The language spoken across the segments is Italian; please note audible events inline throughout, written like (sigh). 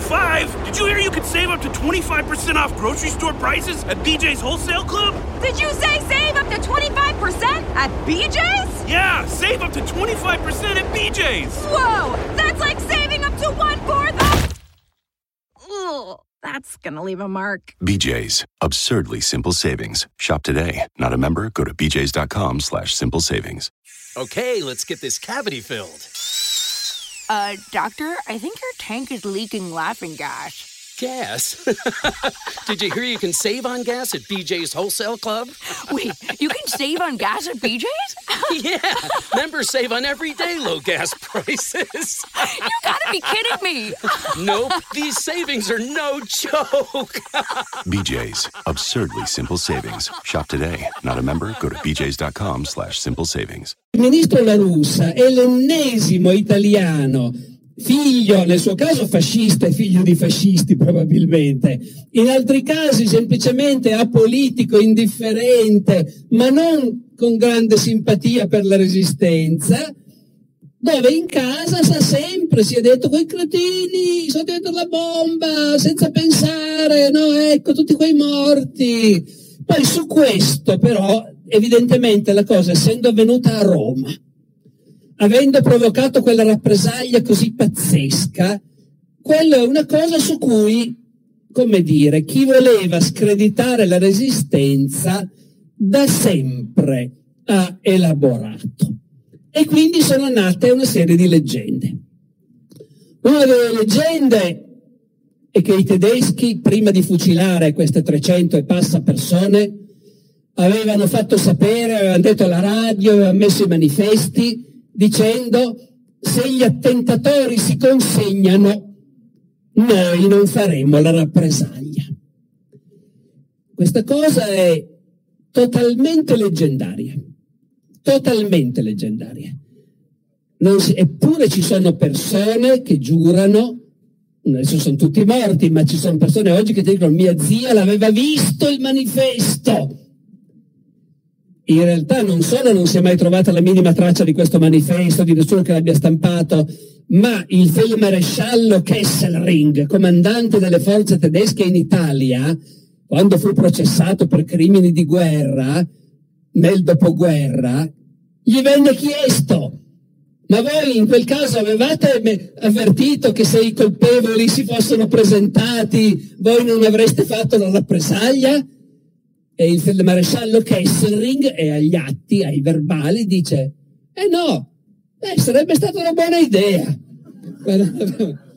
25? Did you hear you could save up to 25% off grocery store prices at BJ's Wholesale Club? Did you say save up to 25% at BJ's? Yeah, save up to 25% at BJ's. Whoa, that's like saving up to one fourth of. Ugh, that's gonna leave a mark. BJ's. Absurdly simple savings. Shop today. Not a member? Go to bjs.com slash simple savings. Okay, let's get this cavity filled. Uh, doctor, I think your tank is leaking laughing gas. Gas? (laughs) Did you hear you can save on gas at BJ's Wholesale Club? Wait, you can save on gas at BJ's? (laughs) yeah, members save on everyday low gas (laughs) prices. you gotta be kidding me. nope, these savings are no joke. BJ's. Absurdly simple savings. Shop today. Not a member? Go to bjs.com slash simple savings. Il ministro La Russa è l'ennesimo italiano figlio, nel suo caso fascista e figlio di fascisti probabilmente, in altri casi semplicemente apolitico, indifferente, ma non con grande simpatia per la resistenza, dove in casa sa sempre, si è detto, quei cretini, sono dentro la bomba, senza pensare, no, ecco, tutti quei morti. Poi su questo però, evidentemente la cosa, essendo avvenuta a Roma, avendo provocato quella rappresaglia così pazzesca, quella è una cosa su cui, come dire, chi voleva screditare la resistenza da sempre ha elaborato. E quindi sono nate una serie di leggende. Una delle leggende è che i tedeschi, prima di fucilare queste 300 e passa persone, avevano fatto sapere, avevano detto alla radio, avevano messo i manifesti, dicendo se gli attentatori si consegnano, noi non faremo la rappresaglia. Questa cosa è totalmente leggendaria, totalmente leggendaria. Si, eppure ci sono persone che giurano, adesso sono tutti morti, ma ci sono persone oggi che dicono mia zia l'aveva visto il manifesto in realtà non solo non si è mai trovata la minima traccia di questo manifesto, di nessuno che l'abbia stampato, ma il feldmaresciallo Kesselring, comandante delle forze tedesche in Italia, quando fu processato per crimini di guerra, nel dopoguerra, gli venne chiesto, ma voi in quel caso avevate avvertito che se i colpevoli si fossero presentati, voi non avreste fatto la rappresaglia? E il feldmaresciallo Kesselring è agli atti, ai verbali, dice, eh no, eh, sarebbe stata una buona idea. (laughs)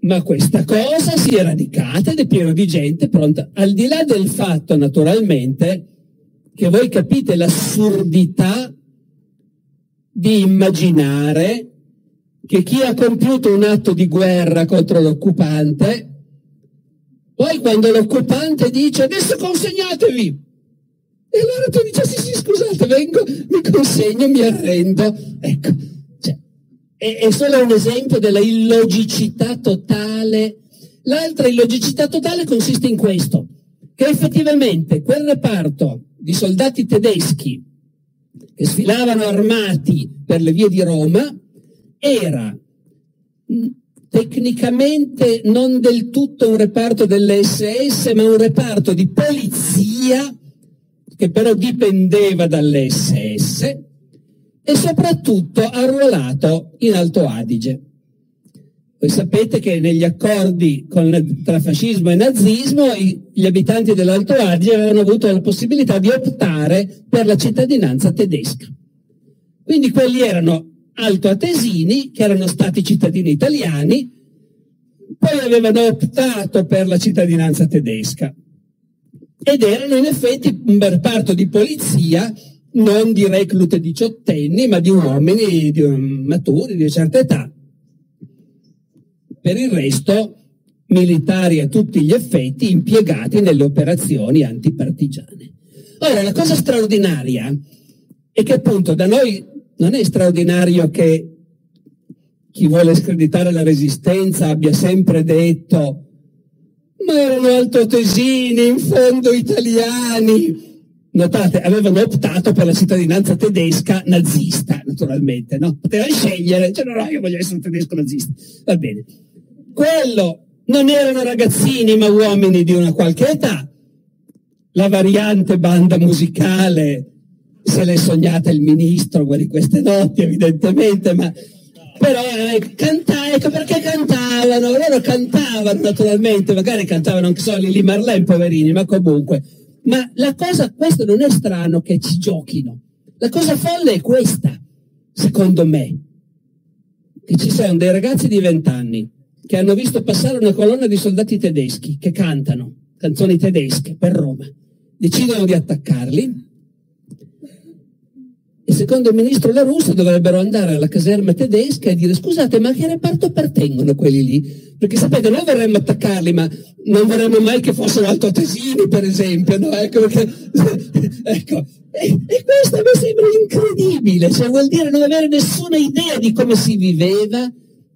Ma questa cosa si è radicata ed è pieno di gente pronta, al di là del fatto naturalmente che voi capite l'assurdità di immaginare che chi ha compiuto un atto di guerra contro l'occupante poi quando l'occupante dice adesso consegnatevi, e allora tu dici sì sì scusate vengo, mi consegno, mi arrendo. Ecco, cioè, è, è solo un esempio della illogicità totale. L'altra illogicità totale consiste in questo, che effettivamente quel reparto di soldati tedeschi che sfilavano armati per le vie di Roma era tecnicamente non del tutto un reparto dell'SS, ma un reparto di polizia che però dipendeva dall'SS e soprattutto arruolato in Alto Adige. Voi sapete che negli accordi con, tra fascismo e nazismo i, gli abitanti dell'Alto Adige avevano avuto la possibilità di optare per la cittadinanza tedesca. Quindi quelli erano altoatesini che erano stati cittadini italiani, poi avevano optato per la cittadinanza tedesca ed erano in effetti un reparto di polizia non di reclute diciottenni, ma di uomini di un, maturi di una certa età. Per il resto, militari a tutti gli effetti impiegati nelle operazioni antipartigiane. Ora, la cosa straordinaria è che appunto da noi non è straordinario che chi vuole screditare la resistenza abbia sempre detto ma erano altoatesini, in fondo italiani. Notate, avevano optato per la cittadinanza tedesca nazista, naturalmente, no? Poteva scegliere, cioè no, no, io voglio essere un tedesco nazista. Va bene. quello non erano ragazzini ma uomini di una qualche età. La variante banda musicale se l'è sognata il ministro di queste notti evidentemente, ma però eh, canta, ecco perché cantavano, loro cantavano naturalmente, magari cantavano anche solo Lili Marlene, poverini, ma comunque. Ma la cosa, questo non è strano che ci giochino. La cosa folle è questa, secondo me, che ci siano dei ragazzi di vent'anni che hanno visto passare una colonna di soldati tedeschi che cantano canzoni tedesche per Roma, decidono di attaccarli secondo il ministro La Russa dovrebbero andare alla caserma tedesca e dire scusate ma a che reparto appartengono quelli lì? Perché sapete noi vorremmo attaccarli ma non vorremmo mai che fossero altoatesini per esempio, no? Ecco, perché, (laughs) ecco. E, e questo mi sembra incredibile, cioè vuol dire non avere nessuna idea di come si viveva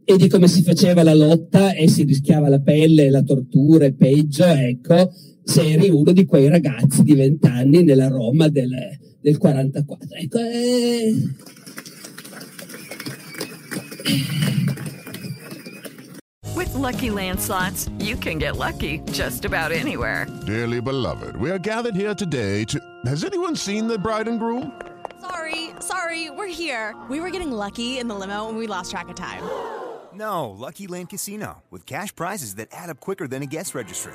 e di come si faceva la lotta e si rischiava la pelle, la tortura e peggio, ecco, se eri uno di quei ragazzi di vent'anni nella Roma del, del 44. Ecco, eh... With Lucky Land slots, you can get lucky just about anywhere. Dearly beloved, we are gathered here today to. Has anyone seen the bride and groom? Sorry, sorry, we're here. We were getting lucky in the limo and we lost track of time. No, Lucky Land Casino, with cash prizes that add up quicker than a guest registry.